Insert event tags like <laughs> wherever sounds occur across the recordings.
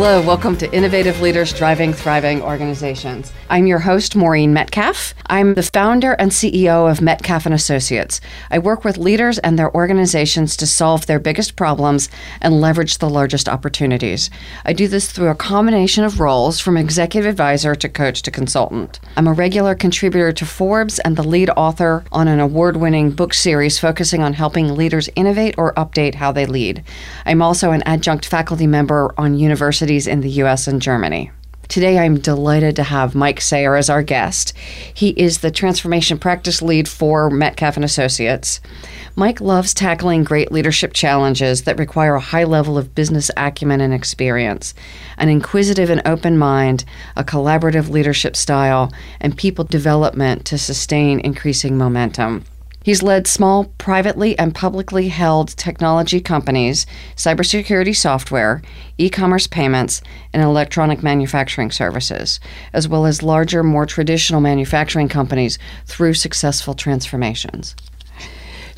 Hello, welcome to Innovative Leaders Driving Thriving Organizations. I'm your host, Maureen Metcalf. I'm the founder and CEO of Metcalf and Associates. I work with leaders and their organizations to solve their biggest problems and leverage the largest opportunities. I do this through a combination of roles from executive advisor to coach to consultant. I'm a regular contributor to Forbes and the lead author on an award-winning book series focusing on helping leaders innovate or update how they lead. I'm also an adjunct faculty member on university universities in the US and Germany. Today, I'm delighted to have Mike Sayer as our guest. He is the transformation practice lead for Metcalf and Associates. Mike loves tackling great leadership challenges that require a high level of business acumen and experience, an inquisitive and open mind, a collaborative leadership style, and people development to sustain increasing momentum. He's led small, privately and publicly held technology companies, cybersecurity software, e commerce payments, and electronic manufacturing services, as well as larger, more traditional manufacturing companies through successful transformations.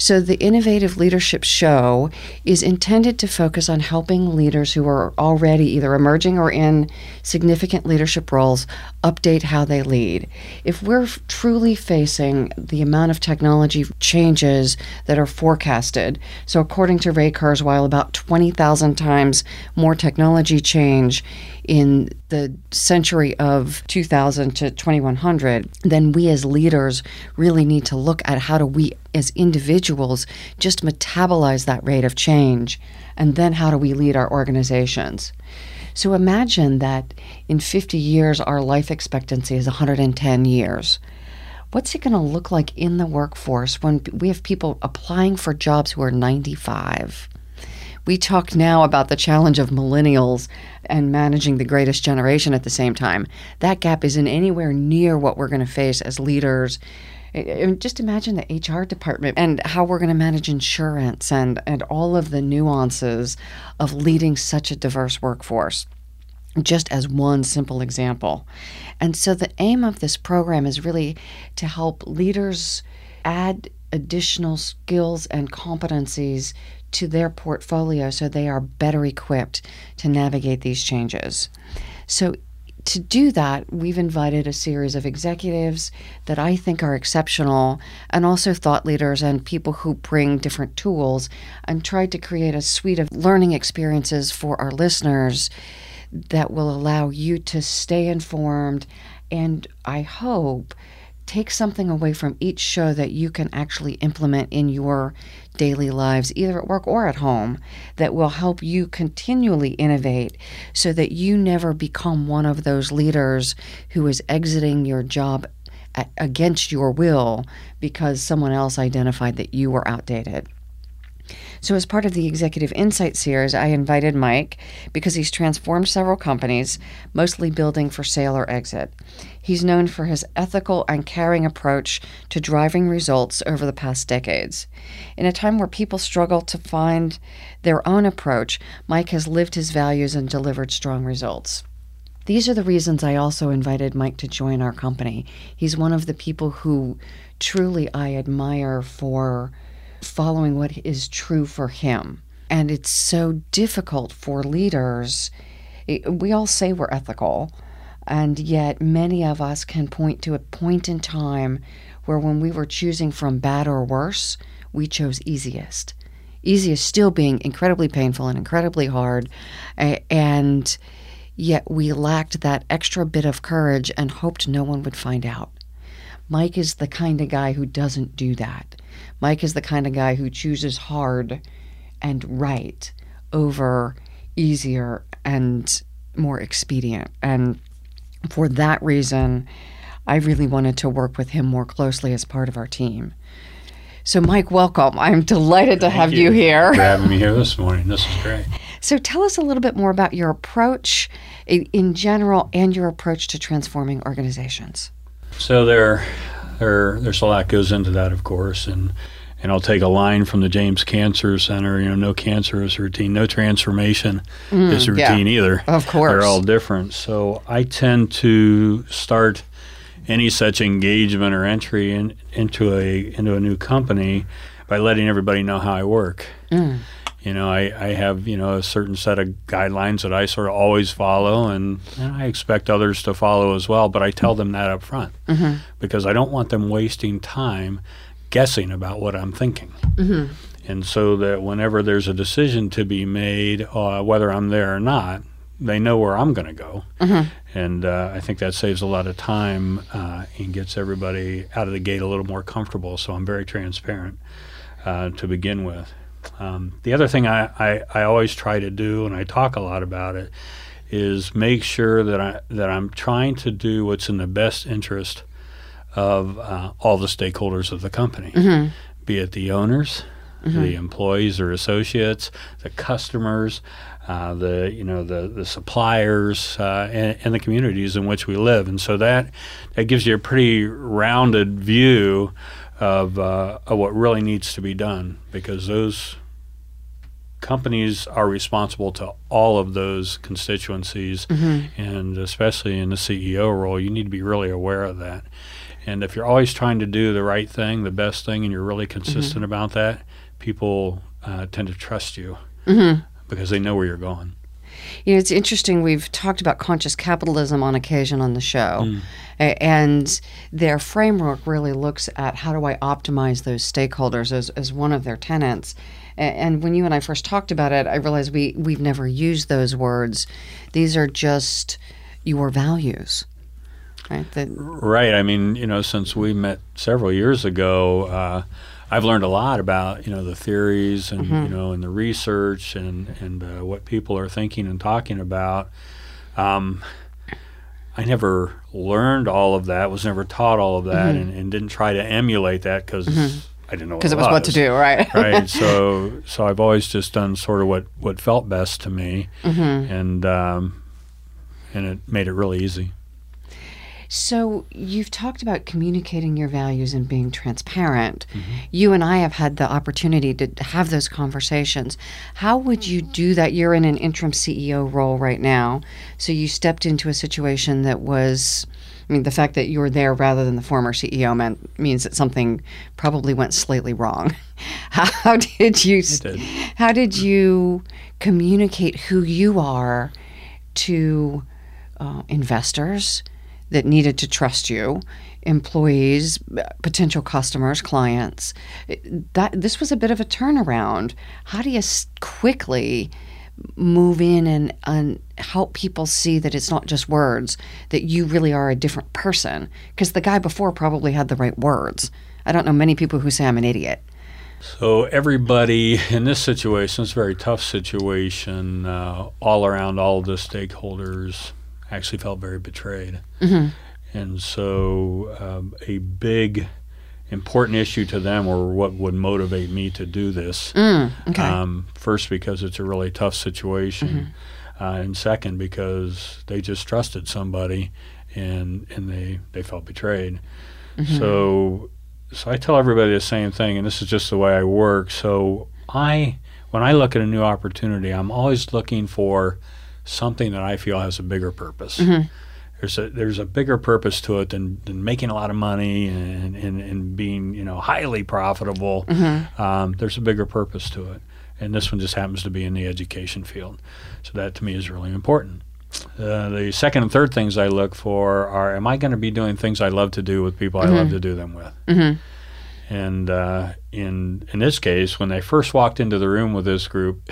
So, the Innovative Leadership Show is intended to focus on helping leaders who are already either emerging or in significant leadership roles update how they lead. If we're truly facing the amount of technology changes that are forecasted, so according to Ray Kurzweil, about 20,000 times more technology change in the century of 2000 to 2100, then we as leaders really need to look at how do we as individuals just metabolize that rate of change, and then how do we lead our organizations. So imagine that in 50 years, our life expectancy is 110 years. What's it going to look like in the workforce when we have people applying for jobs who are 95? We talk now about the challenge of millennials and managing the greatest generation at the same time. That gap isn't anywhere near what we're going to face as leaders. Just imagine the HR department and how we're going to manage insurance and, and all of the nuances of leading such a diverse workforce just as one simple example. And so the aim of this program is really to help leaders add additional skills and competencies to their portfolio so they are better equipped to navigate these changes. So, to do that, we've invited a series of executives that I think are exceptional and also thought leaders and people who bring different tools and tried to create a suite of learning experiences for our listeners that will allow you to stay informed and I hope take something away from each show that you can actually implement in your daily lives, either at work or at home, that will help you continually innovate so that you never become one of those leaders who is exiting your job against your will because someone else identified that you were outdated. So, as part of the Executive Insight series, I invited Mike because he's transformed several companies, mostly building for sale or exit. He's known for his ethical and caring approach to driving results over the past decades. In a time where people struggle to find their own approach, Mike has lived his values and delivered strong results. These are the reasons I also invited Mike to join our company. He's one of the people who truly I admire for following what is true for him. And it's so difficult for leaders. We all say we're ethical, and yet many of us can point to a point in time where when we were choosing from bad or worse, we chose easiest. Easiest still being incredibly painful and incredibly hard. And yet we lacked that extra bit of courage and hoped no one would find out. Mike is the kind of guy who doesn't do that. Mike is the kind of guy who chooses hard and right over easier and more expedient. And for that reason, I really wanted to work with him more closely as part of our team. So, Mike, welcome. I'm delighted to Thank have you. Here. Thank you, here. for having me here this morning. This is great. <laughs> So, tell us a little bit more about your approach in, in general and your approach to transforming organizations. So there, there, there's a lot goes into that, of course, and and I'll take a line from the James Cancer Center. You know, no cancer is routine, no transformation is Mm, yeah. routine either. Of course. they're all different. So I tend to start any such engagement or entry in, into a into a new company by letting everybody know how I work. You know, I, I have, you know, a certain set of guidelines that I sort of always follow, and, and I expect others to follow as well, but I tell them that up front because I don't want them wasting time guessing about what I'm thinking. And so that whenever there's a decision to be made, uh, whether I'm there or not, they know where I'm going to go. And uh, I think that saves a lot of time uh, and gets everybody out of the gate a little more comfortable. So I'm very transparent uh, to begin with. Um, the other thing I, I, I always try to do, and I talk a lot about it, is make sure that I that I'm trying to do what's in the best interest of uh, all the stakeholders of the company, be it the owners, the employees or associates, the customers, uh, the you know the the suppliers, uh, and, and the communities in which we live, and so that that gives you a pretty rounded view of, uh, of what really needs to be done because those companies are responsible to all of those constituencies. And especially in the CEO role you need to be really aware of that. And if you're always trying to do the right thing the best thing and you're really consistent about that people uh, tend to trust you because they know where you're going You know, it's interesting. We've talked about conscious capitalism on occasion on the show, A- and their framework really looks at how do I optimize those stakeholders as, as one of their tenants. And when you and I first talked about it, I realized we we've never used those words. These are just your values, right? That Right. I mean, you know, since we met several years ago, uh, I've learned a lot about you know the theories and you know and the research and and uh, what people are thinking and talking about. Um, I never learned all of that. Was never taught all of that, and, and didn't try to emulate that because I didn't know because it was what to do, right? <laughs> right. So <laughs> so I've always just done sort of what what felt best to me, and um, and it made it really easy. So you've talked about communicating your values and being transparent. You and I have had the opportunity to have those conversations. How would you do that? You're in an interim CEO role right now, so you stepped into a situation that was. I mean, the fact that you were there rather than the former CEO meant means that something probably went slightly wrong. <laughs> How did you? did. How did you communicate who you are to uh, investors that needed to trust you, employees, potential customers, clients. That this was a bit of a turnaround. How do you quickly move in and, and help people see that it's not just words, that you really are a different person? Because the guy before probably had the right words. I don't know many people who say I'm an idiot. So everybody in this situation, it's a very tough situation. Uh, all around, all the stakeholders actually felt very betrayed, and so um, a big, important issue to them, or what would motivate me to do this. Okay. Um, first, because it's a really tough situation, uh, and second, because they just trusted somebody, and and they they felt betrayed. So so I tell everybody the same thing, and this is just the way I work. So I, when I look at a new opportunity, I'm always looking for something that I feel has a bigger purpose. There's a there's a bigger purpose to it than, than making a lot of money and, and, and being you know highly profitable. Um, there's a bigger purpose to it, and this one just happens to be in the education field. So that to me is really important. uh, the second and third things I look for are: Am I going to be doing things I love to do with people Mm-hmm. I love to do them with? And uh, in in this case, when they first walked into the room with this group,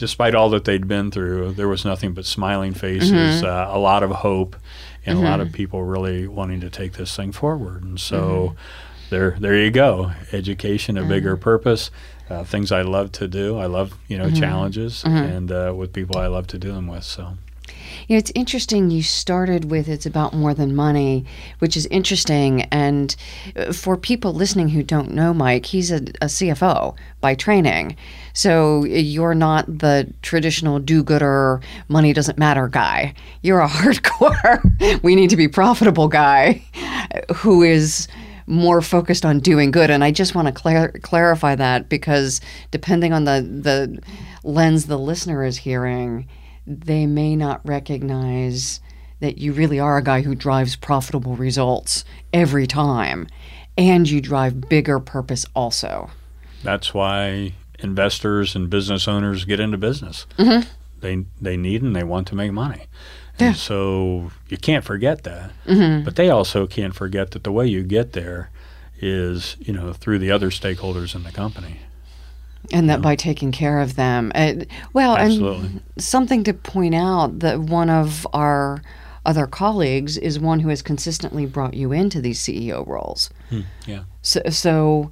despite all that they'd been through, there was nothing but smiling faces, Mm-hmm. uh, a lot of hope, and a lot of people really wanting to take this thing forward. And so, Mm-hmm. there there you go, education, a bigger purpose. Uh, things I love to do. I love you know Mm-hmm. challenges and uh, with people I love to do them with. So You know, it's interesting you started with it's about more than money, which is interesting. And uh, for people listening who don't know Mike, he's a, a CFO by training. So you're not the traditional do gooder, money doesn't matter guy. You're a <laughs> hardcore, we need to be profitable guy who is more focused on doing good. And I just want to clar- clarify that because depending on the, the lens the listener is hearing, they may not recognize that you really are a guy who drives profitable results every time and you drive bigger purpose also. that's why investors and business owners get into business. Mm-hmm. They they need and they want to make money. Yeah. So you can't forget that. Mm-hmm. But they also can't forget that the way you get there is, you know, through the other stakeholders in the company. And that by taking care of them. Uh, well, Absolutely. and something to point out that one of our other colleagues is one who has consistently brought you into these CEO roles. Yeah. So, so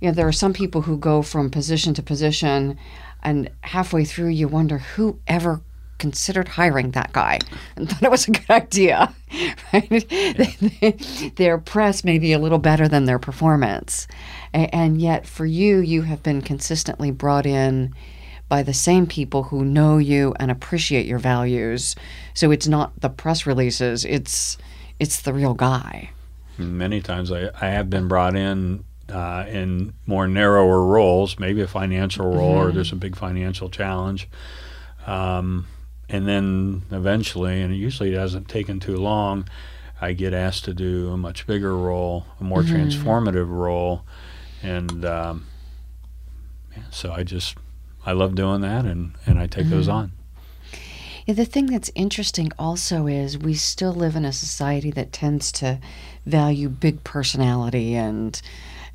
you know, there are some people who go from position to position, and halfway through, you wonder who ever considered hiring that guy and thought it was a good idea. <laughs> Right? their press may be a little better than their performance, and yet for you, you have been consistently brought in by the same people who know you and appreciate your values. So it's not the press releases; it's it's the real guy. Many times I, I have been brought in uh, in more narrower roles, maybe a financial role or there's a big financial challenge. Um, and then eventually, and it usually doesn't taken too long, I get asked to do a much bigger role, a more transformative role. And um, yeah, so I just, I love doing that and, and I take those on. Yeah, the thing that's interesting also is we still live in a society that tends to value big personality and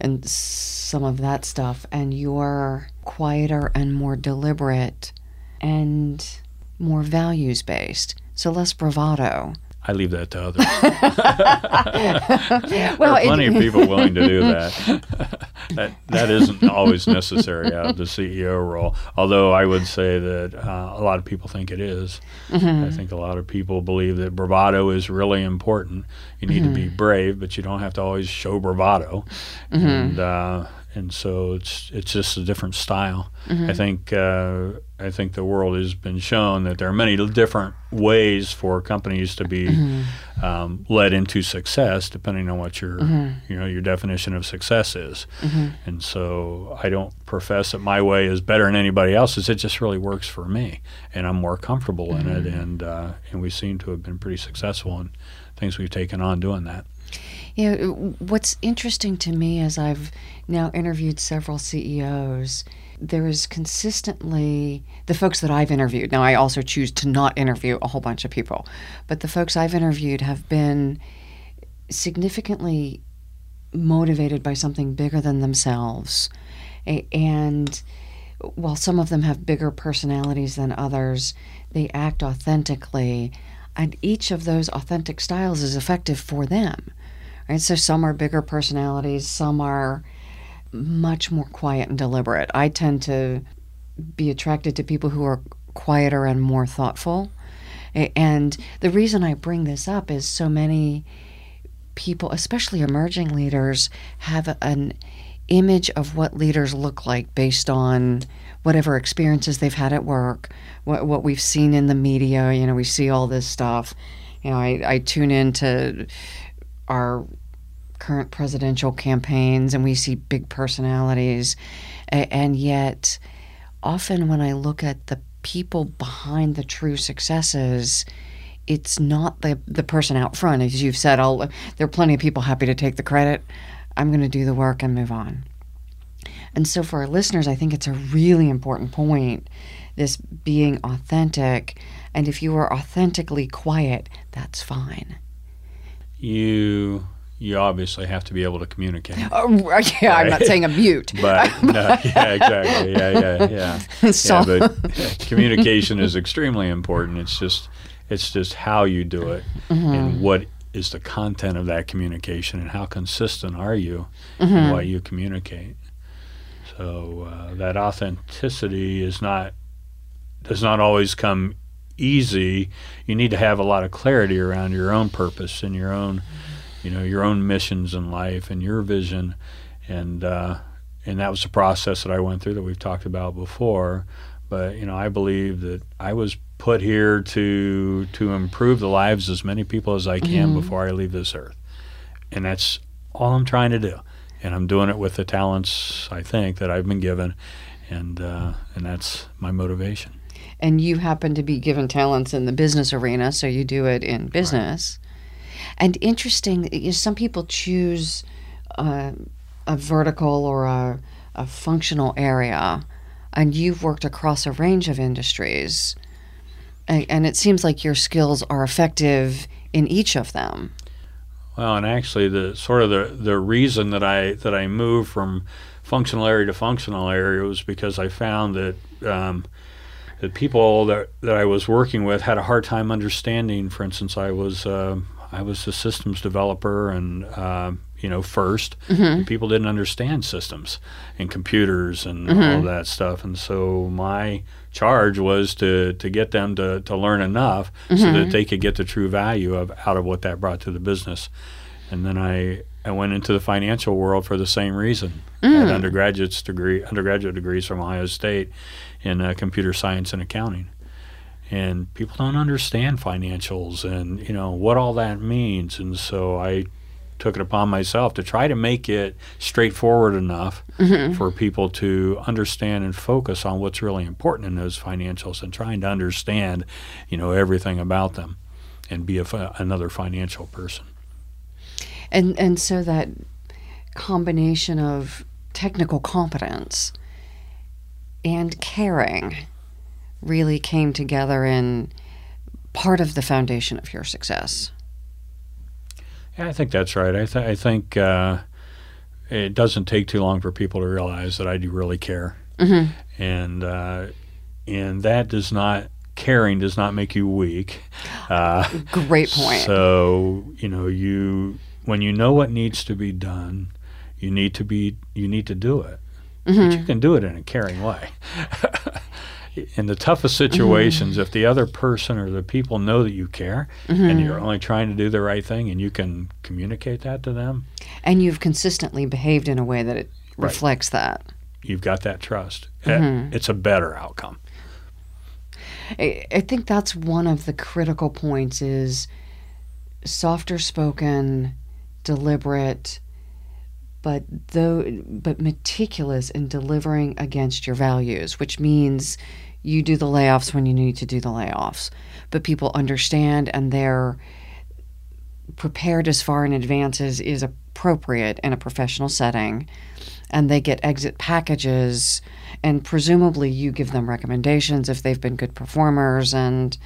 and some of that stuff and you're quieter and more deliberate and more values based. So less bravado. I leave that to others. <laughs> there Well, are it- plenty of people willing to do that. <laughs> that that isn't always necessary out of the CEO role. Although I would say that uh, a lot of people think it is. Mm-hmm. I think a lot of people believe that bravado is really important. You need to be Mm-hmm. brave, but you don't have to always show bravado. Mm-hmm. And uh, and so it's it's just a different style. Mm-hmm. I think uh, I think the world has been shown that there are many different ways for companies to be Mm-hmm. um, led into success, depending on what your you know your definition of success is. Mm-hmm. And so I don't profess that my way is better than anybody else's. It just really works for me, and I'm more comfortable in it. And uh, and we seem to have been pretty successful in things we've taken on doing that. Yeah, what's interesting to me as I've now interviewed several CEOs, there is consistently the folks that I've interviewed. Now, I also choose to not interview a whole bunch of people, but the folks I've interviewed have been significantly motivated by something bigger than themselves. And while some of them have bigger personalities than others, they act authentically. And each of those authentic styles is effective for them. Right? So some are bigger personalities, some are much more quiet and deliberate. I tend to be attracted to people who are quieter and more thoughtful. And the reason I bring this up is so many people, especially emerging leaders, have an image of what leaders look like based on whatever experiences they've had at work, what, what we've seen in the media. You know, we see all this stuff. You know, I, I tune into our current presidential campaigns and we see big personalities. And yet, often when I look at the people behind the true successes, it's not the the person out front, as you've said. I'll, there are plenty of people happy to take the credit. I'm going to do the work and move on. And so, for our listeners, I think it's a really important point. This being authentic, And if you are authentically quiet, that's fine. You you obviously have to be able to communicate. Oh, yeah, I'm not saying a mute. <laughs> But no, yeah, exactly. Yeah, yeah, yeah. <laughs> So- yeah but communication is extremely important. It's just it's just how you do it and what is the content of that communication and how consistent are you in what you communicate. So uh, that authenticity is not does not always come easy. You need to have a lot of clarity around your own purpose and your own, you know, your own missions in life and your vision, and uh, and that was the process that I went through that we've talked about before. But you know, I believe that I was put here to to improve the lives of as many people as I can before I leave this earth, and that's all I'm trying to do. And I'm doing it with the talents I think that I've been given, and uh, and that's my motivation. And you happen to be given talents in the business arena, so you do it in business. And interesting, you know, some people choose uh, a vertical or a, a functional area, and you've worked across a range of industries. And, and it seems like your skills are effective in each of them. Well, and actually, the sort of the, the reason that I that I moved from functional area to functional area was because I found that um, that people that that I was working with had a hard time understanding. For instance, I was uh, I was a systems developer, and uh, you know, 1st and people didn't understand systems and computers and all that stuff, and so my charge was to to get them to, to learn enough so that they could get the true value of out of what that brought to the business. And then I I went into the financial world for the same reason. I had undergraduate's degree undergraduate degrees from Ohio State in uh, computer science and accounting. And people don't understand financials and you know what all that means. And so I took it upon myself to try to make it straightforward enough for people to understand and focus on what's really important in those financials and trying to understand, you know, everything about them and be a another financial person. And and so that combination of technical competence and caring really came together in part of the foundation of your success. Yeah, I think that's right. I, th- I think uh, it doesn't take too long for people to realize that I do really care, and uh, and that does not caring does not make you weak. <gasps> Uh, Great point. So you know you when you know what needs to be done, you need to be you need to do it, but you mm-hmm. can do it in a caring way. <laughs> in the toughest situations, mm-hmm. if the other person or the people know that you care and you're mm-hmm. only trying to do the right thing and you can communicate that to them, and you've consistently behaved in a way that it Right. reflects that. you've got that trust. Uh, It's a better outcome. I, I think that's one of the critical points is softer spoken, deliberate, but though but meticulous in delivering against your values, which means you do the layoffs when you need to do the layoffs. But people understand and they're prepared as far in advance as is appropriate in a professional setting and they get exit packages and presumably you give them recommendations if they've been good performers and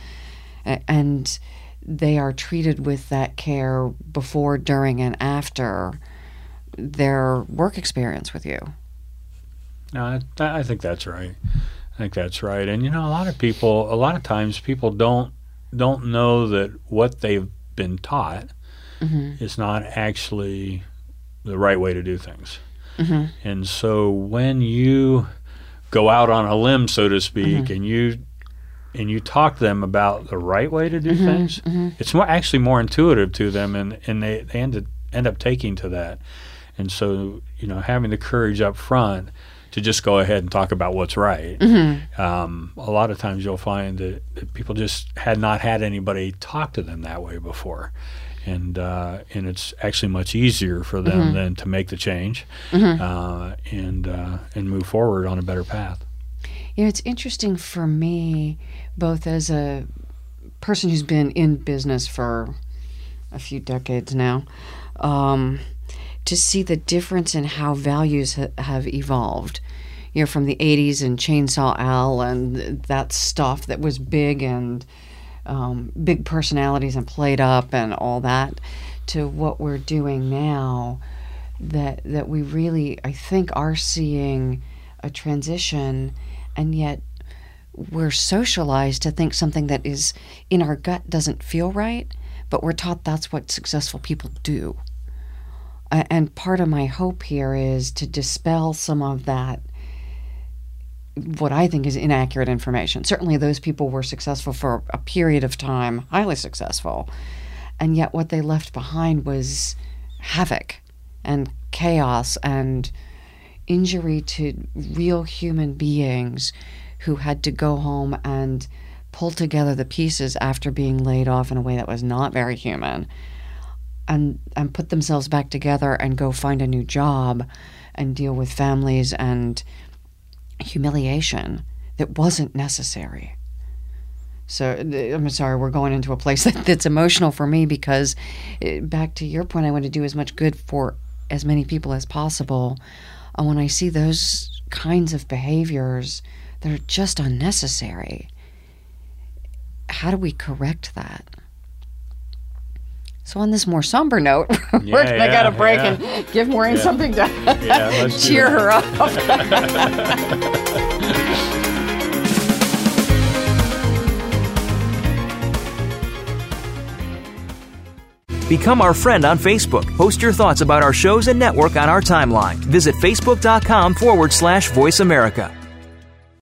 and they are treated with that care before during and after their work experience with you No, I, I think that's right. I think that's right. And you know, a lot of people, a lot of times, people don't don't know that what they've been taught mm-hmm. is not actually the right way to do things. Mm-hmm. And so when you go out on a limb, so to speak, mm-hmm. and you and you talk to them about the right way to do things, it's more actually more intuitive to them, and and they, they end up, end up taking to that. And so you know, having the courage up front to just go ahead and talk about what's right. Um, a lot of times you'll find that, that people just had not had anybody talk to them that way before. And uh, and it's actually much easier for them then to make the change uh, and uh, and move forward on a better path. You know, it's interesting for me, both as a person who's been in business for a few decades now, um, to see the difference in how values ha- have evolved. You know, from the 80s and Chainsaw Al and that stuff that was big and um, big personalities and played up and all that to what we're doing now that that we really I think are seeing a transition and yet we're socialized to think something that is in our gut doesn't feel right but we're taught that's what successful people do and part of my hope here is to dispel some of that what I think is inaccurate information. Certainly, those people were successful for a period of time, highly successful, and yet what they left behind was havoc and chaos and injury to real human beings who had to go home and pull together the pieces after being laid off in a way that was not very human and and put themselves back together and go find a new job and deal with families and humiliation that wasn't necessary. So I'm sorry, we're going into a place <laughs> that, that's emotional for me because, it, back to your point, I want to do as much good for as many people as possible. And when I see those kinds of behaviors that are just unnecessary, how do we correct that? So on this more somber note, <laughs> we're Yeah, gonna yeah, got to break yeah. and give Maureen Yeah. something to Yeah, <laughs> cheer her up. <laughs> Become our friend on Facebook. Post your thoughts about our shows and network on our timeline. Visit facebook.com forward slash voice America.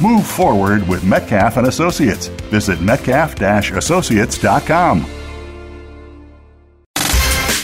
Move forward with Metcalf and Associates. Visit metcalf-associates.com.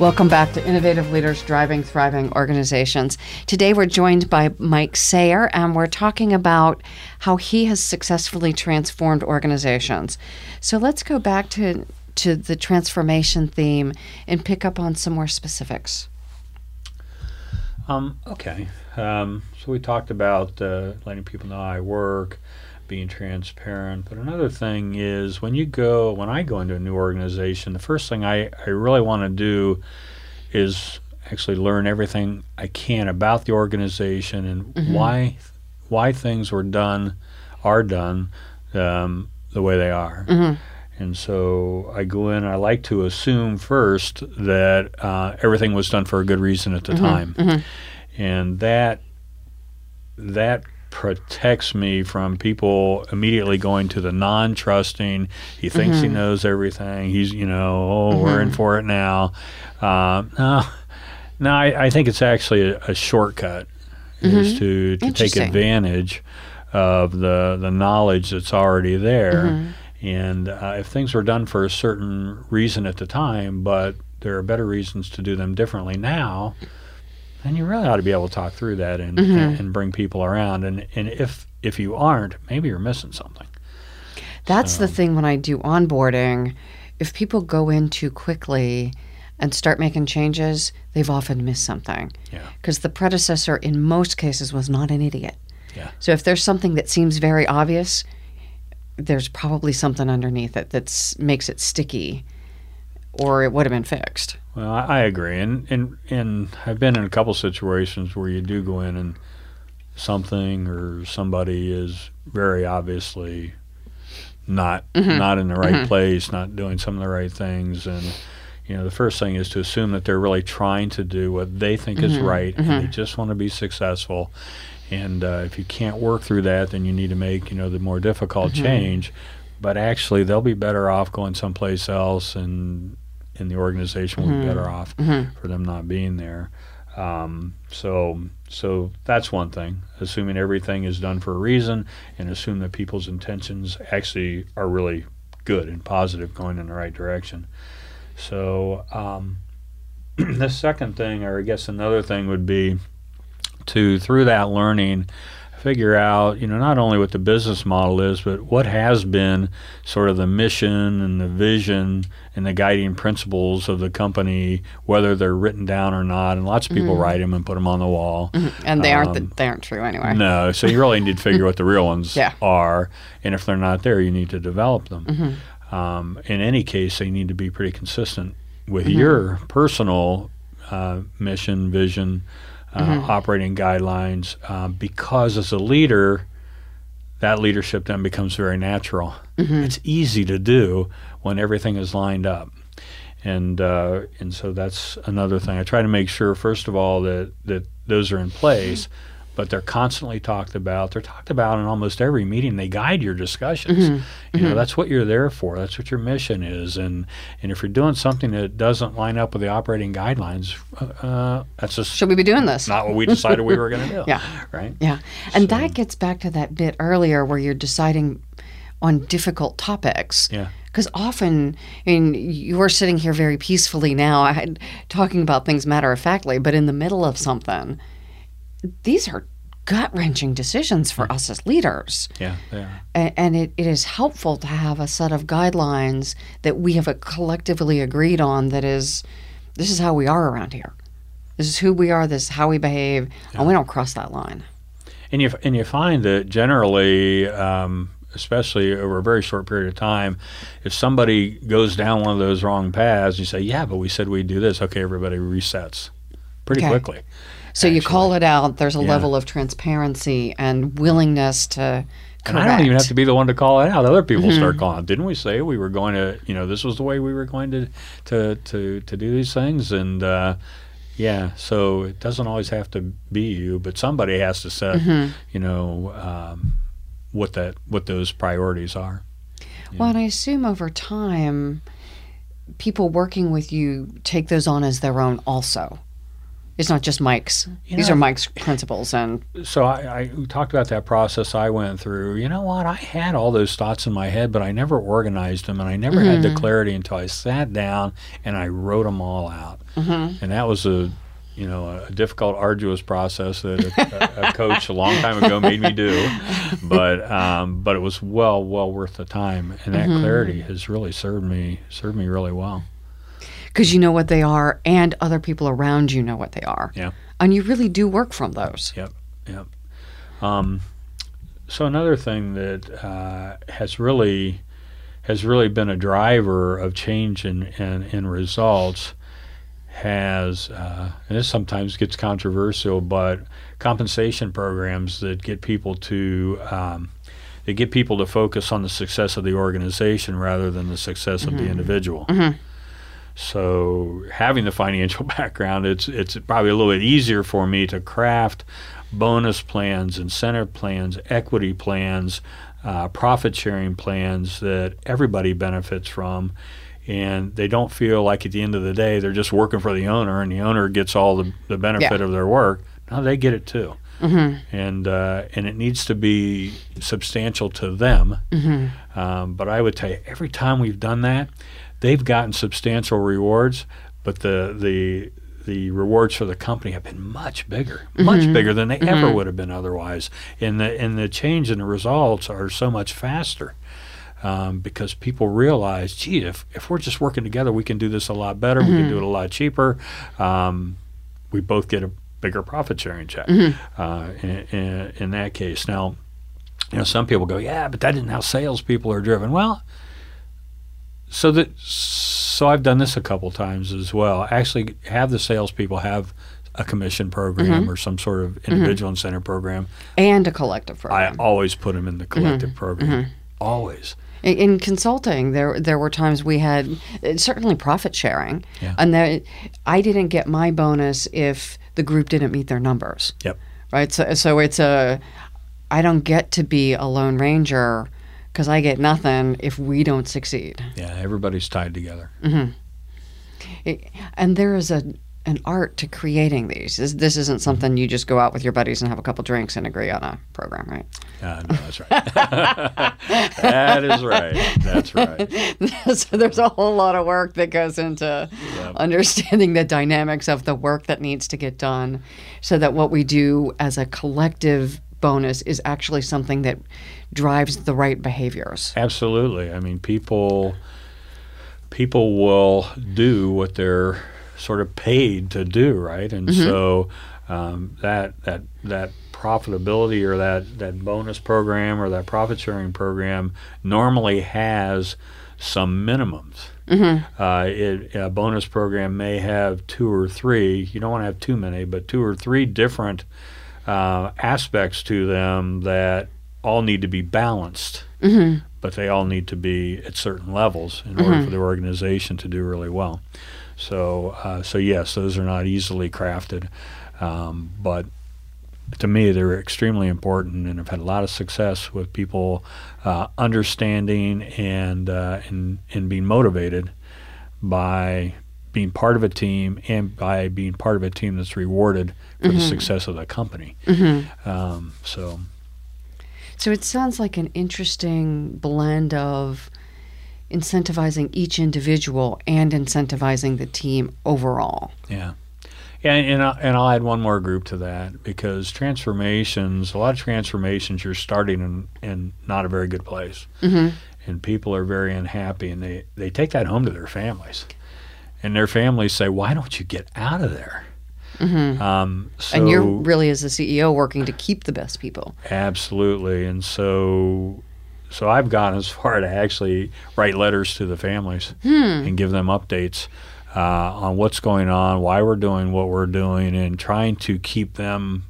Welcome back to Innovative Leaders Driving Thriving Organizations. Today we're joined by Mike Sayer, and we're talking about how he has successfully transformed organizations. So let's go back to, to the transformation theme and pick up on some more specifics. Um, okay. Um, so we talked about uh, letting people know I work, being transparent. But another thing is when you go, when I go into a new organization, the first thing I, I really want to do is actually learn everything I can about the organization and why why things were done are done um, the way they are. And so I go in. I like to assume first that uh, everything was done for a good reason at the time, and that that protects me from people immediately going to the non-trusting. He thinks he knows everything. He's you know oh we're in for it now. Uh, no, no. I, I think it's actually a, a shortcut is to to take advantage of the the knowledge that's already there. And uh, if things were done for a certain reason at the time, but there are better reasons to do them differently now, then you really ought to be able to talk through that and, mm-hmm. and, and bring people around. And, and if if you aren't, maybe you're missing something. That's the thing when I do onboarding. If people go in too quickly and start making changes, they've often missed something. Yeah. Because the predecessor, in most cases, was not an idiot. Yeah. So if there's something that seems very obvious, there's probably something underneath it that makes it sticky, or it would have been fixed. Well, I, I agree, and and and I've been in a couple situations where you do go in and something or somebody is very obviously not mm-hmm. not in the right mm-hmm. place, not doing some of the right things, and you know the first thing is to assume that they're really trying to do what they think is mm-hmm. right, and they just want to be successful. And uh, if you can't work through that, then you need to make you know the more difficult change. But actually, they'll be better off going someplace else, and and the organization will be better off for them not being there. Um, so so that's one thing. Assuming everything is done for a reason, and assume that people's intentions actually are really good and positive, going in the right direction. So um, <clears throat> the second thing, or I guess another thing, would be to through that learning figure out you know not only what the business model is but what has been sort of the mission and the vision and the guiding principles of the company whether they're written down or not. And lots of people write them and put them on the wall. And they aren't the, Um, they aren't true anyway. no so you really need to figure what the real ones <laughs> Yeah. are. And if they're not there you need to develop them. Um, in any case they need to be pretty consistent with your personal uh, mission vision uh, operating guidelines uh, because as a leader that leadership then becomes very natural. It's easy to do when everything is lined up. And uh, and so that's another thing. I try to make sure, first of all, that that those are in place, but they're constantly talked about. They're talked about in almost every meeting. They guide your discussions. You know, that's what you're there for. That's what your mission is. And and if you're doing something that doesn't line up with the operating guidelines, uh, uh, that's just Should we be doing this? not what we decided we were going to do. <laughs> Yeah. Right. Yeah. And that gets back to that bit earlier where you're deciding on difficult topics. Yeah. Because often, I mean, you're sitting here very peacefully now, I <laughs> talking about things matter of factly, but in the middle of something, these are gut wrenching decisions for us as leaders. Yeah. They are. And it, it is helpful to have a set of guidelines that we have collectively agreed on that is, this is how we are around here. This is who we are, this is how we behave, and we don't cross that line. And you and you find that generally, um, especially over a very short period of time, if somebody goes down one of those wrong paths, you say, "Yeah, but we said we'd do this." Okay, everybody resets pretty Okay. quickly. So you call it out. There's a Yeah. level of transparency and willingness to And. I don't even have to be the one to call it out. Other people start calling. Out, didn't we say we were going to? You know, this was the way we were going to to to, to do these things, and uh, yeah. So it doesn't always have to be you, but somebody has to set. You know. Um, what that what those priorities are. Well, and I assume over time, people working with you take those on as their own. Also, it's not just Mike's. You These know, are Mike's principles, and so I, I we talked about that process I went through. You know what? I had all those thoughts in my head, but I never organized them, and I never had the mm-hmm. clarity until I sat down and I wrote them all out. Mm-hmm. And that was a you know a difficult, arduous process that a, a, a coach a long time ago made me do. But um, but it was well well worth the time, and that mm-hmm. clarity has really served me served me really well. Because you know what they are, and other people around you know what they are, Yeah. and you really do work from those. Yep, yep. Um, so another thing that uh, has really has really been a driver of change in, in, in results has, uh, and this sometimes gets controversial, but compensation programs that get people to um, they get people to focus on the success of the organization rather than the success of the individual. So having the financial <laughs> background, it's it's probably a little bit easier for me to craft bonus plans, incentive plans, equity plans, uh, profit sharing plans that everybody benefits from, and they don't feel like at the end of the day they're just working for the owner and the owner gets all the, the benefit Yeah. of their work. No, they get it too. And uh, and it needs to be substantial to them. Um, but I would tell you, every time we've done that, they've gotten substantial rewards, but the the the rewards for the company have been much bigger, much bigger than they ever would have been otherwise. And the and the change in the results are so much faster. Um, because people realize, gee, if, if we're just working together, we can do this a lot better. We can do it a lot cheaper. Um, we both get a bigger profit sharing check uh, in, in, in that case. Now, you know, some people go, yeah, but that isn't how salespeople are driven. Well, so that so I've done this a couple times as well. Actually, have the salespeople have a commission program mm-hmm. or some sort of mm-hmm. individual incentive program. and a collective program. I always put them in the mm-hmm. collective program. Always. In, in consulting, there there were times we had uh, certainly profit sharing, Yeah. and there, I didn't get my bonus if the group didn't meet their numbers. Yep. Right. So so it's a I don't get to be a lone ranger because I get nothing if we don't succeed. Yeah, everybody's tied together. It- and there is a an art to creating these. This, this isn't something you just go out with your buddies and have a couple drinks and agree on a program, right? Uh, no, that's right. <laughs> that is right. That's right. <laughs> so there's a whole lot of work that goes into understanding the dynamics of the work that needs to get done so that what we do as a collective bonus is actually something that drives the right behaviors. Absolutely. I mean, people people will do what they're sort of paid to do, right? And so um, that that that profitability or that that bonus program or that profit sharing program normally has some minimums. Uh, it, a bonus program may have two or three. You don't want to have too many, but two or three different uh, aspects to them that all need to be balanced but they all need to be at certain levels in order for the organization to do really well. So, uh, so yes, those are not easily crafted, um, but to me, they're extremely important, and I've had a lot of success with people uh, understanding and uh, and and being motivated by being part of a team and by being part of a team that's rewarded for the success of the company. Um, so. So it sounds like an interesting blend of incentivizing each individual and incentivizing the team overall. Yeah. Yeah, and, I'll, and I'll add one more group to that because transformations, a lot of transformations, you're starting in, in not a very good place. Mm-hmm. And people are very unhappy and they, they take that home to their families. And their families say, why don't you get out of there? Um, so and you're really, as a CEO, working to keep the best people. Absolutely, and so so I've gone as <laughs> far to actually write letters to the families and give them updates uh, on what's going on, why we're doing what we're doing, and trying to keep them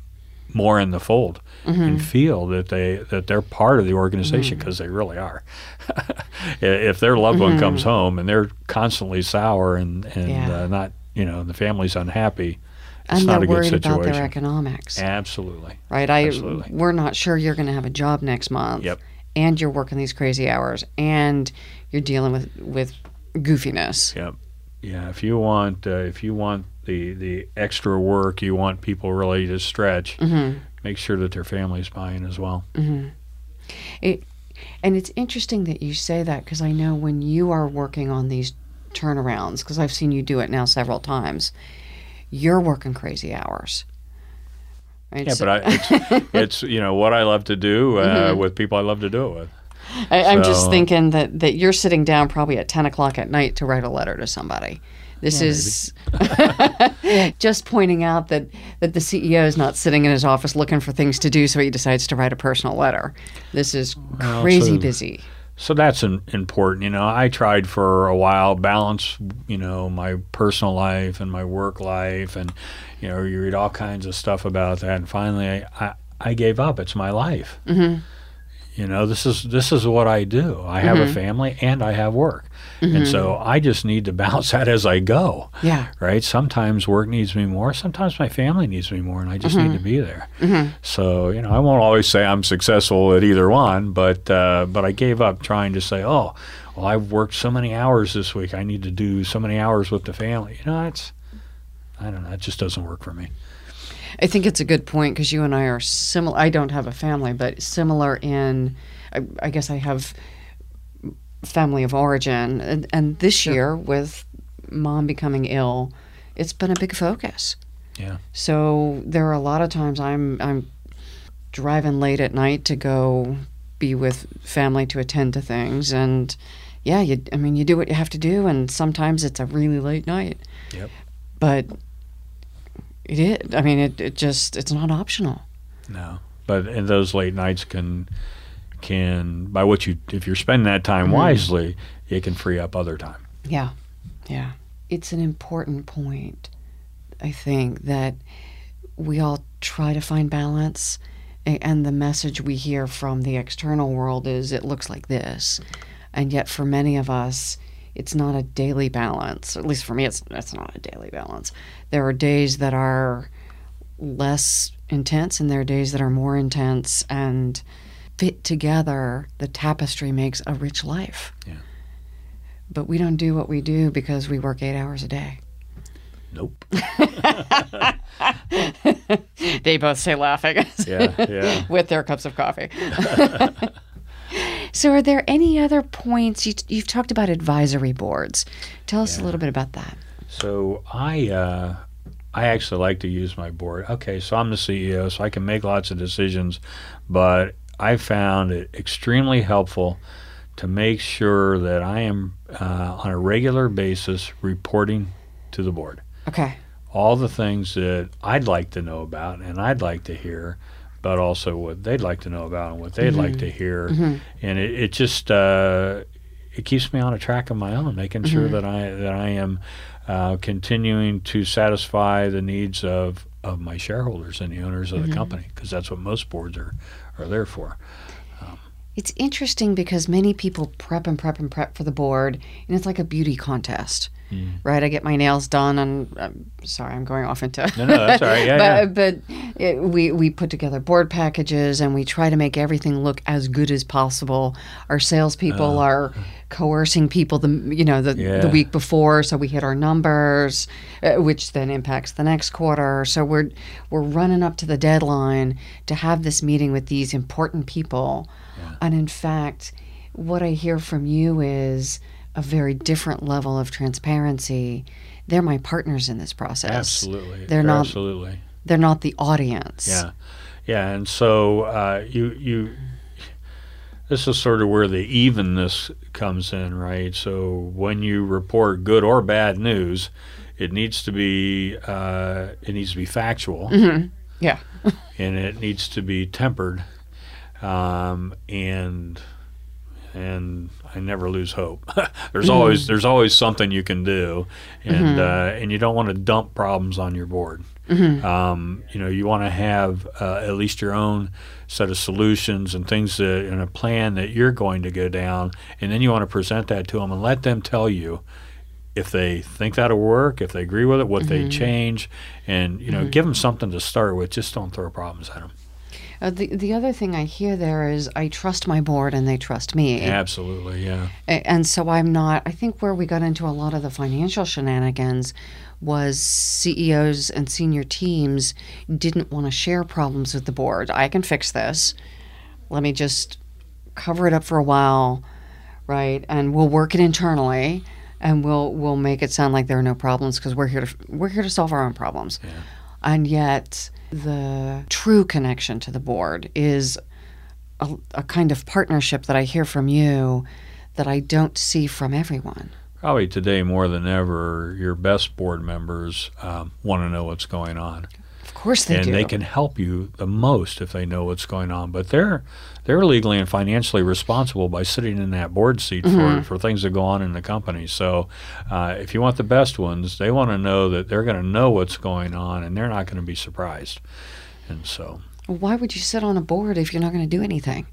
more in the fold and feel that they that they're part of the organization because they really are. <laughs> if their loved one comes home and they're constantly sour and and Yeah. uh, not you know the family's unhappy, and not they're worried about their economics. Absolutely. right? I Absolutely. we're not sure you're going to have a job next month. Yep. And you're working these crazy hours, and you're dealing with with goofiness. Yep. Yeah. If you want, uh, if you want the the extra work, you want people really to stretch. Make sure that their family's buying as well. It, and it's interesting that you say that because I know when you are working on these turnarounds, because I've seen you do it now several times, you're working crazy hours. Right? Yeah, So- but I, it's, <laughs> it's you know what I love to do uh, with people I love to do it with. I, I'm just thinking that, that you're sitting down probably at 10 o'clock at night to write a letter to somebody. This is <laughs> just pointing out that, that the CEO is not sitting in his office looking for things to do, so he decides to write a personal letter. This is Well, crazy so- busy. So that's an, important. You know, I tried for a while balance, you know, my personal life and my work life, and you know, you read all kinds of stuff about that. And finally, I I, I gave up. It's my life. Mm-hmm. You know, this is this is what I do. I have a family and I have work, and so mm-hmm. I just need to <laughs> balance that as I go. Yeah. Right. Sometimes work needs me more. Sometimes my family needs me more, and I just need to mm-hmm. be there. Mm-hmm. So you know, I won't always say I'm successful at either one, but uh, but I gave up trying to say, oh, well, I've worked so many hours this week. I need to do so many hours with the family. You know, it's I don't know. It just doesn't work for me. I think it's a good point because you and I are similar. I don't have a family, but similar in, I, I guess I have family of origin. And, and this year, with mom becoming ill, it's been a big focus. Yeah. So there are a lot of times I'm I'm driving late at night to go be with family to attend to things and yeah, you I mean you do what you have to do and sometimes it's a really late night. Yep. But it is I mean it, it just it's not optional. No. But and those late nights can can by what you if you're spending that time Mm-hmm. wisely, it can free up other time. Yeah. Yeah. It's an important point, I think, that we all try to find balance. And the message we hear from the external world is it looks like this. And yet, for many of us, it's not a daily balance. At least for me, it's, it's not a daily balance. There are days that are less intense, and there are days that are more intense. And fit together, the tapestry makes a rich life Yeah. but we don't do what we do because we work eight hours a day. Nope. <laughs> They both say laughing Yeah. Yeah. <laughs> with their cups of coffee. <laughs> so, are there any other points? You, you've talked about advisory boards. Tell us a little bit about that. So I uh, I actually like to use my board. Okay, so I'm the CEO, so I can make lots of decisions, but I found it extremely helpful to make sure that I am uh, on a regular basis reporting to the board. Okay. all the things that I'd like to know about and I'd like to hear, but also what they'd like to know about and what they'd like to hear, and it, it just uh, it keeps me on a track of my own, making sure that I that I am uh, continuing to satisfy the needs of of my shareholders and the owners of the company because that's what most boards are are there for. It's interesting because many people prep and prep and prep for the board, and it's like a beauty contest. Right, I get my nails done, and I'm sorry, I'm going off into. No, no, that's all right. Yeah, <laughs> but yeah. but it, we we put together board packages and we try to make everything look as good as possible. Our salespeople are coercing people the you know the the Uh. Week before, so we hit our numbers, uh, which then impacts the next quarter. So we're we're running up to the deadline to have this meeting with these important people, and in fact, what I hear from you is a very different level of transparency. They're my partners in this process. Absolutely, They're not absolutely. they're not the audience. Yeah, yeah, and so uh, you you this is sort of where the evenness comes in, right? So when you report good or bad news, it needs to be uh, it needs to be factual Yeah. <laughs> and it needs to be tempered, um, and and I never lose hope. <laughs> there's always there's always something you can do, and uh, and you don't want to dump problems on your board. Um, you know, you want to have uh, at least your own set of solutions and things that and a plan that you're going to go down, and then you want to present that to them and let them tell you if they think that'll work, if they agree with it, what they change, and you know, give them something to start with. Just don't throw problems at them. Uh, the the other thing I hear there is I trust my board and they trust me. Absolutely, yeah. And so I'm not, I think where we got into a lot of the financial shenanigans was CEOs and senior teams didn't want to share problems with the board. I can fix this. Let me just cover it up for a while, right? And we'll work it internally and we'll we'll make it sound like there are no problems because we're here to we're here to solve our own problems. And yet the true connection to the board is a, a kind of partnership that I hear from you that I don't see from everyone. Probably today more than ever, your best board members um, want to know what's going on, course they and do. they can help you the most if they know what's going on. But they're they're legally and financially responsible by sitting in that board seat Mm-hmm. for, for things that go on in the company. So, uh, if you want the best ones, they want to know that they're going to know what's going on, and they're not going to be surprised. And so, Why would you sit on a board if you're not going to do anything?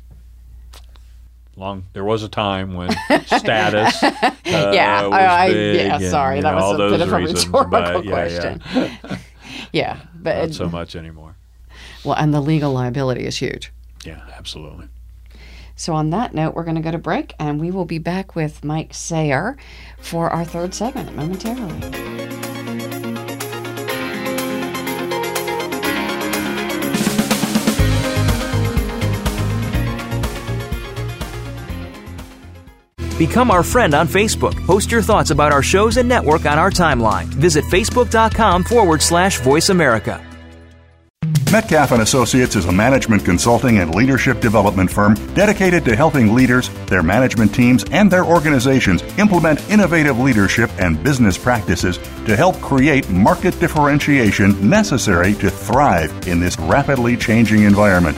long there was a time when status <laughs> uh, Yeah, I- I- yeah, sorry, that know, was a bit of a reasons, rhetorical but yeah, question. yeah. <laughs> Yeah, but not so much anymore well, and the legal liability is huge. yeah absolutely So on that note, we're going to go to break, and we will be back with Mike Sayer for our third segment momentarily. Become our friend on Facebook. Post your thoughts about our shows and network on our timeline. Visit facebook.com forward slash voice America. Metcalf and Associates is a management consulting and leadership development firm dedicated to helping leaders, their management teams, and their organizations implement innovative leadership and business practices to help create market differentiation necessary to thrive in this rapidly changing environment.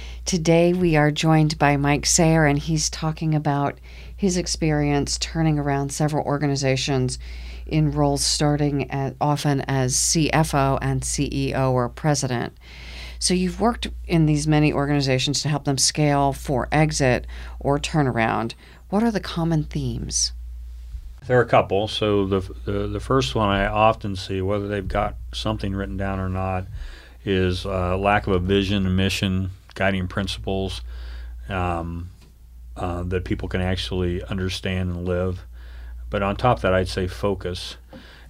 Today we are joined by Mike Sayer, and he's talking about his experience turning around several organizations in roles starting at, often as CFO and CEO or president. So you've worked in these many organizations to help them scale for exit or turnaround. What are the common themes? There are a couple. So the, the the first one I often see, whether they've got something written down or not, is uh, lack of a vision, mission, guiding principles um, uh, that people can actually understand and live. But on top of that, I'd say focus.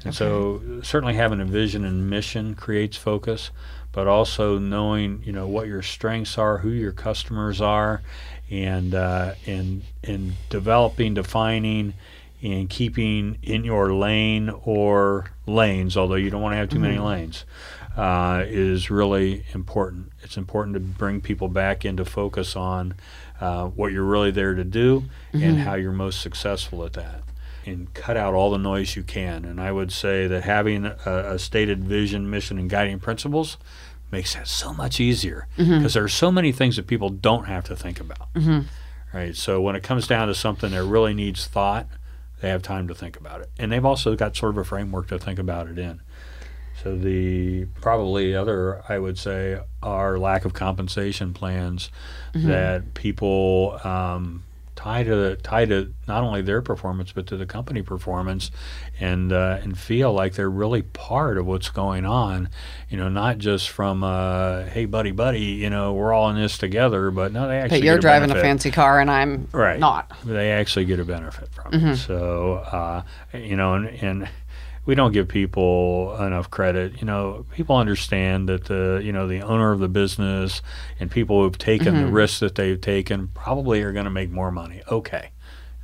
And okay. so certainly having a vision and mission creates focus, but also knowing you know what your strengths are, who your customers are, and uh, and and developing, defining and keeping in your lane or lanes, although you don't want to have too mm-hmm. many lanes, uh, is really important. It's important to bring people back into focus on uh, what you're really there to do mm-hmm. and how you're most successful at that. And cut out all the noise you can. And I would say that having a, a stated vision, mission, and guiding principles makes that so much easier because mm-hmm. there are so many things that people don't have to think about. Mm-hmm. Right. So when it comes down to something that really needs thought, they have time to think about it. And they've also got sort of a framework to think about it in. So the probably other I would say are lack of compensation plans mm-hmm. that people um, tie to tie to not only their performance but to the company performance, and uh, and feel like they're really part of what's going on. You know, not just from uh, hey buddy buddy, you know we're all in this together, but no, they actually. But you're a driving benefit. a fancy car and I'm right. not. They actually get a benefit from mm-hmm. it. So uh, you know, and, and we don't give people enough credit. You know, people understand that the you know the owner of the business and people who've taken mm-hmm. the risks that they've taken probably are going to make more money. Okay,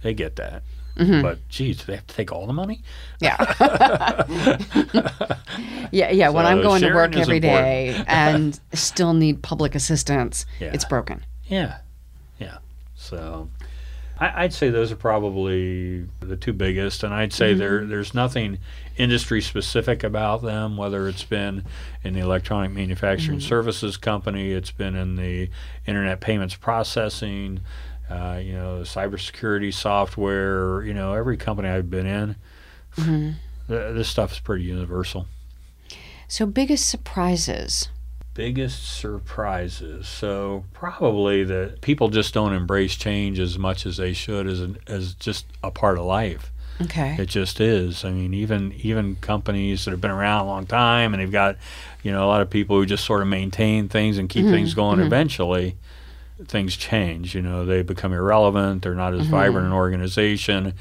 they get that. Mm-hmm. But geez, do they have to take all the money? Yeah. <laughs> yeah, yeah. So when I'm going to work every day <laughs> and still need public assistance, yeah. it's broken. Yeah, yeah. So I, would say those are probably the two biggest, and I'd say mm-hmm. there there's nothing industry specific about them. Whether it's been in the electronic manufacturing mm-hmm. services company, it's been in the internet payments processing, uh, you know, cybersecurity software. You know, every company I've been in, mm-hmm. th- this stuff is pretty universal. So, biggest surprises biggest surprises. So probably that people just don't embrace change as much as they should as an, as just a part of life. Okay. It just is. I mean, even even companies that have been around a long time and they've got, you know, a lot of people who just sort of maintain things and keep Mm-hmm. things going. Eventually, things change. You know, they become irrelevant. They're not as Mm-hmm. vibrant an organization,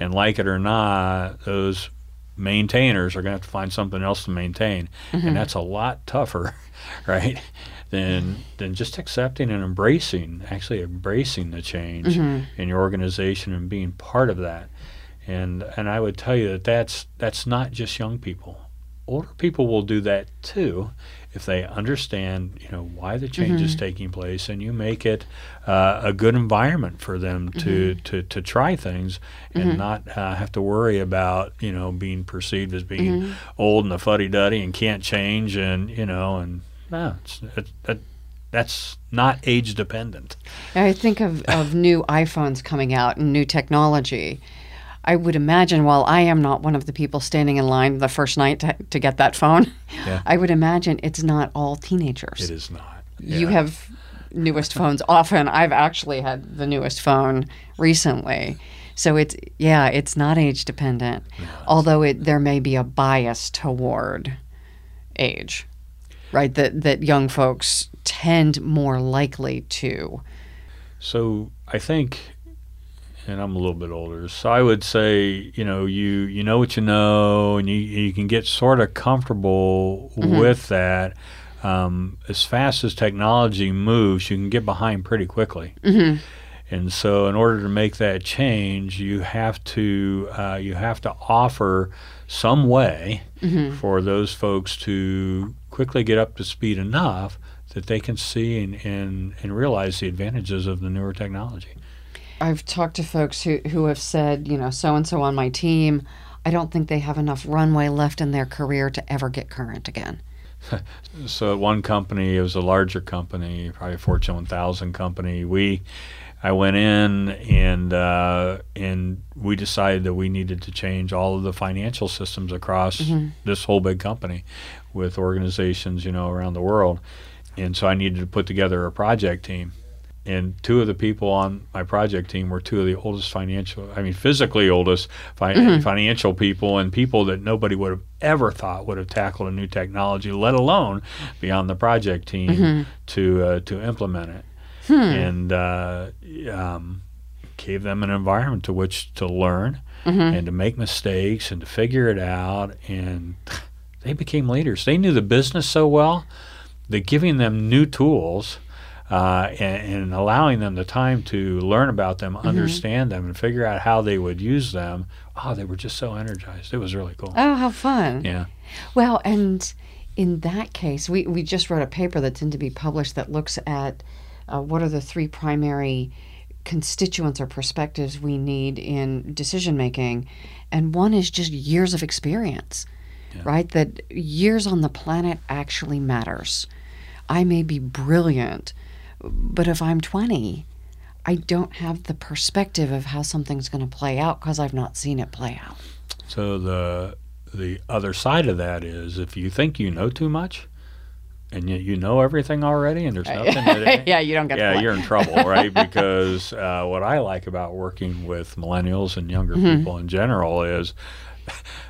and like it or not, those maintainers are going to have to find something else to maintain, Mm-hmm. and that's a lot tougher, <laughs> right? Than, than just accepting and embracing, actually embracing the change Mm-hmm. in your organization and being part of that and and I would tell you that that's that's not just young people. Older people will do that too, if they understand you know why the change is taking place, and you make it uh, a good environment for them to to, to try things and not uh, have to worry about you know being perceived as being old and a fuddy duddy and can't change and you know and no, it's, it, that that's not age dependent. I think of, of new iPhones coming out and new technology. I would imagine, while I am not one of the people standing in line the first night to, to get that phone, Yeah. <laughs> I would imagine it's not all teenagers. It is not. You have newest phones often. I've actually had the newest phone recently. So it's yeah, it's not age dependent. although it there may be a bias toward age. Right? That that young folks tend more likely to. So I think, and I'm a little bit older, so I would say, you know, you you know what you know, and you you can get sort of comfortable with that. Um, as fast as technology moves, you can get behind pretty quickly. And so, in order to make that change, you have to uh, you have to offer some way for those folks to quickly get up to speed enough that they can see and, and, and realize the advantages of the newer technology. I've talked to folks who, who have said, you know, so and so on my team, I don't think they have enough runway left in their career to ever get current again. <laughs> So at one company, it was a larger company, probably a Fortune 1000 company. We, I went in and uh, and we decided that we needed to change all of the financial systems across this whole big company, with organizations you know around the world, and so I needed to put together a project team. And two of the people on my project team were two of the oldest financial, I mean, physically oldest fi- financial people, and people that nobody would have ever thought would have tackled a new technology, let alone be on the project team to uh, to implement it. And uh, um, gave them an environment to which to learn and to make mistakes and to figure it out. And they became leaders. They knew the business so well that giving them new tools uh, and, and allowing them the time to learn about them, understand them, and figure out how they would use them, oh, they were just so energized. It was really cool. Oh, how fun. Yeah. Well, and in that case, we, we just wrote a paper that's in to be published that looks at uh, what are the three primary constituents or perspectives we need in decision making. And one is just years of experience, right? That years on the planet actually matters. I may be brilliant, but if I'm 20, I don't have the perspective of how something's going to play out because I've not seen it play out. So the the other side of that is if you think you know too much, and yet you know everything already, and there's nothing. that, <laughs> Yeah, you don't get Yeah, you're in trouble, <laughs> right? because uh, what I like about working with millennials and younger Mm-hmm. people in general is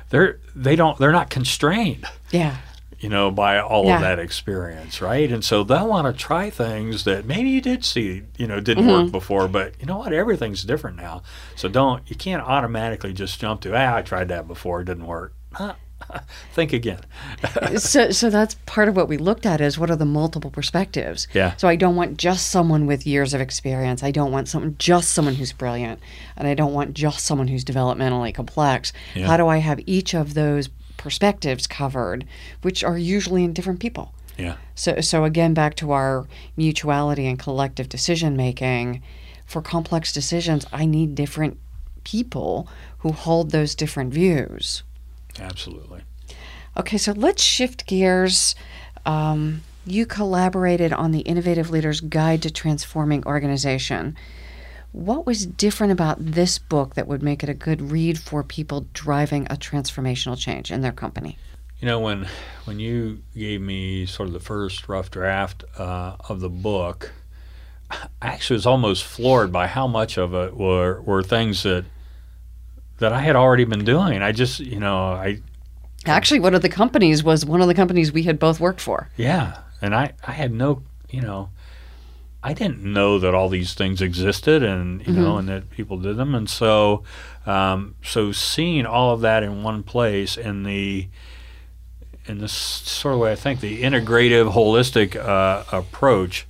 they're they don't they're not constrained Yeah. You know, by all Yeah. of that experience, right? And so they'll want to try things that maybe you did see, you know, didn't Mm-hmm. work before, but you know what? Everything's different now. So don't, you can't automatically just jump to, ah, I tried that before, it didn't work. Huh. <laughs> Think again. <laughs> so so that's part of what we looked at is what are the multiple perspectives Yeah. so i don't want just someone with years of experience i don't want someone just someone who's brilliant and i don't want just someone who's developmentally complex Yeah. how do i have each of those perspectives covered which are usually in different people Yeah. so so again back to our mutuality and collective decision making for complex decisions i need different people who hold those different views Absolutely. Okay, so let's shift gears. Um, you collaborated on the Innovative Leaders Guide to Transforming Organization. What was different about this book that would make it a good read for people driving a transformational change in their company? You know, when when you gave me sort of the first rough draft uh, of the book, I actually was almost floored by how much of it were were things that that I had already been doing. I just, you know, I Actually, one of the companies was one of the companies we had both worked for. yeah, and I I had no, you know, I didn't know that all these things existed, and you know, and that people did them, and so, um, so seeing all of that in one place, and the, in this sort of way, I think the integrative, holistic uh, approach.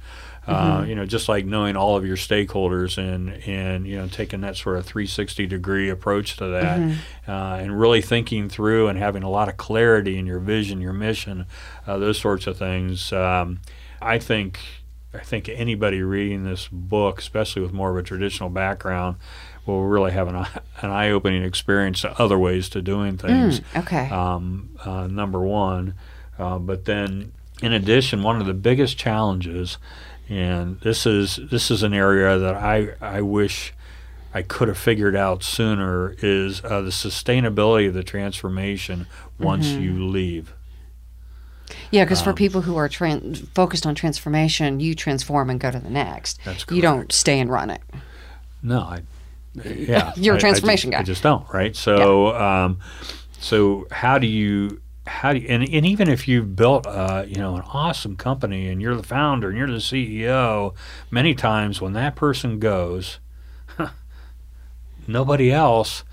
Uh, You know, just like knowing all of your stakeholders and and you know taking that sort of 360 degree approach to that, uh, and really thinking through and having a lot of clarity in your vision, your mission, uh, those sorts of things. Um, I think I think anybody reading this book, especially with more of a traditional background, will really have an, eye- <laughs> an eye-opening experience to other ways to doing things. Okay. Um, uh, number one, uh, but then in addition, one of the biggest challenges, and this is this is an area that I I wish I could have figured out sooner is uh, the sustainability of the transformation once Mm-hmm. you leave. Yeah, because Um, for people who are tran- focused on transformation, you transform and go to the next. That's You don't stay and run it. No, I. Yeah, <laughs> You're a I- I transformation just, guy. I just don't, right? So, um, so how do you, how do you, and, and even if you've built, uh, you know, an awesome company and you're the founder and you're the CEO, many times when that person goes, nobody else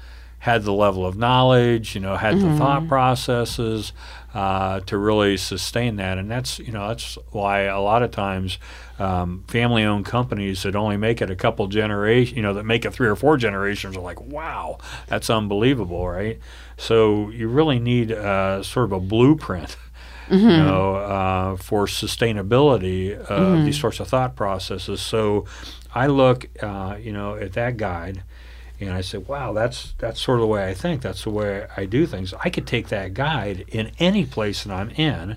had the level of knowledge, you know, had the thought processes uh, to really sustain that, and that's you know that's why a lot of times um, family-owned companies that only make it a couple generations, you know, that make it three or four generations are like, wow, that's unbelievable, right? So you really need uh, sort of a blueprint. You know, uh, for sustainability of these sorts of thought processes. So, I look, uh, you know, at that guide, and I said, "Wow, that's that's sort of the way I think. That's the way I do things. I could take that guide in any place that I'm in,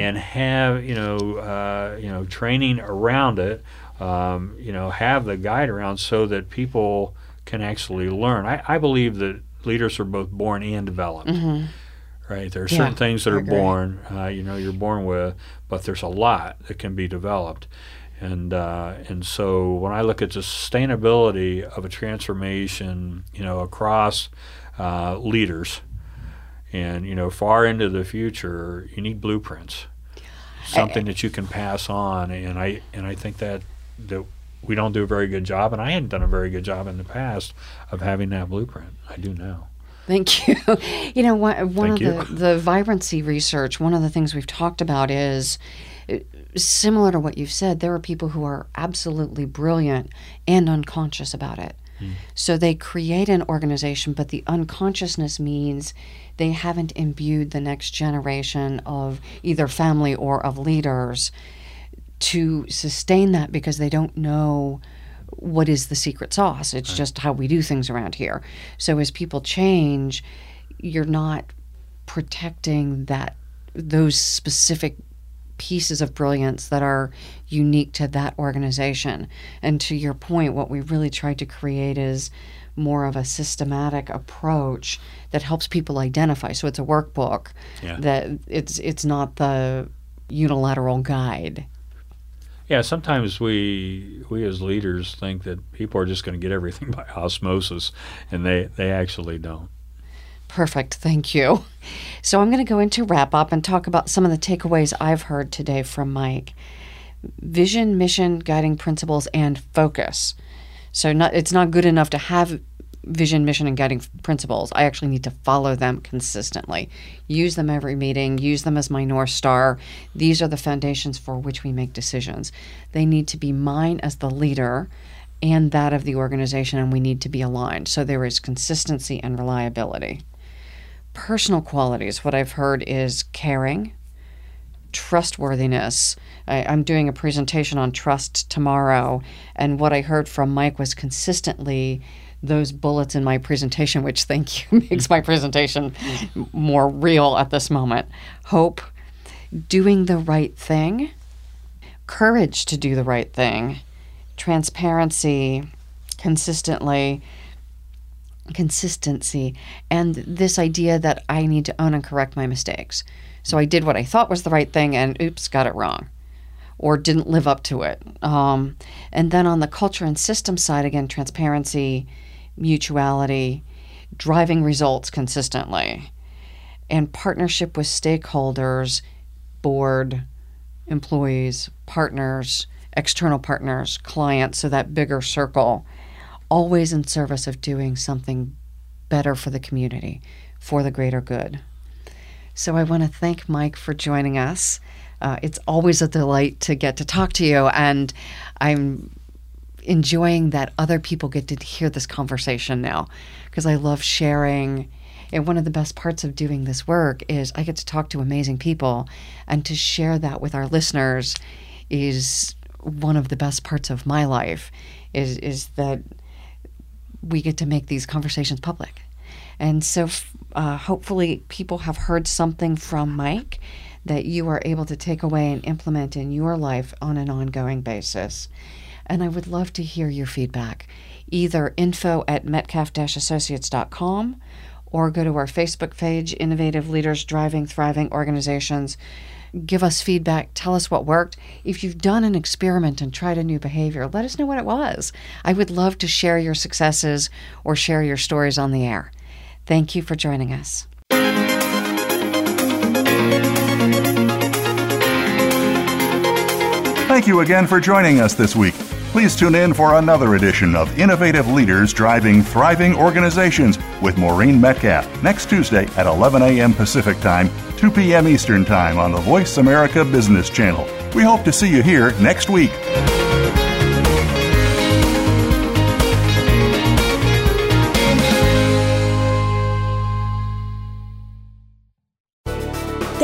and have you know uh, you know training around it. Um, you know, have the guide around so that people can actually learn. I, I believe that leaders are both born and developed. Right, there are Yeah, certain things that are born, uh, you know, you're born with, but there's a lot that can be developed. And uh, and so when I look at the sustainability of a transformation, you know, across uh, leaders, and you know, far into the future, you need blueprints, something that you can pass on. And I and I think that that we don't do a very good job, and I hadn't done a very good job in the past of having that blueprint. I do now. Thank you. <laughs> You know, one, one of the, the vibrancy research, one of the things we've talked about is similar to what you've said, there are people who are absolutely brilliant and unconscious about it. Hmm. So they create an organization, but the unconsciousness means they haven't imbued the next generation of either family or of leaders to sustain that because they don't know what is the secret sauce. It's just how we do things around here. So as people change, you're not protecting that those specific pieces of brilliance that are unique to that organization. And to your point, what we really tried to create is more of a systematic approach that helps people identify. So it's a workbook Yeah. that it's it's not the unilateral guide. Yeah, sometimes we we as leaders think that people are just going to get everything <laughs> by osmosis, and they they actually don't. Perfect. Thank you. So I'm going to go into wrap up and talk about some of the takeaways I've heard today from Mike. Vision, mission, guiding principles, and focus. So not it's not good enough to have vision, mission, and guiding principles. I actually need to follow them consistently. Use them every meeting, use them as my North Star. These are the foundations for which we make decisions. They need to be mine as the leader and that of the organization, and we need to be aligned. So there is consistency and reliability. Personal qualities, what I've heard is caring, trustworthiness. I, I'm doing a presentation on trust tomorrow, and what I heard from Mike was consistently those bullets in my presentation, <laughs> which thank you <laughs> makes my presentation more real at this moment. Hope, doing the right thing, courage to do the right thing, transparency, consistently, consistency and this idea that I need to own and correct my mistakes. So I did what I thought was the right thing and oops, got it wrong or didn't live up to it. Um, and then on the culture and system side, again, transparency, mutuality, driving results consistently, and partnership with stakeholders, board, employees, partners, external partners, clients, so that bigger circle, always in service of doing something better for the community, for the greater good. So I want to thank Mike for joining us. Uh, it's always a delight to get to talk to you, and I'm enjoying that other people get to hear this conversation now because I love sharing. And one of the best parts of doing this work is I get to talk to amazing people, and to share that with our listeners is one of the best parts of my life. Is is that we get to make these conversations public. And so, uh, hopefully, people have heard something from Mike that you are able to take away and implement in your life on an ongoing basis. And I would love to hear your feedback, either info at metcalf-associates.com or go to our Facebook page, Innovative Leaders Driving Thriving Organizations. Give us feedback. Tell us what worked. If you've done an experiment and tried a new behavior, let us know what it was. I would love to share your successes or share your stories on the air. Thank you for joining us. Thank you again for joining us this week. Please tune in for another edition of Innovative Leaders Driving Thriving Organizations with Maureen Metcalf next Tuesday at 11 a.m. Pacific Time, 2 p.m. Eastern Time on the Voice America Business Channel. We hope to see you here next week.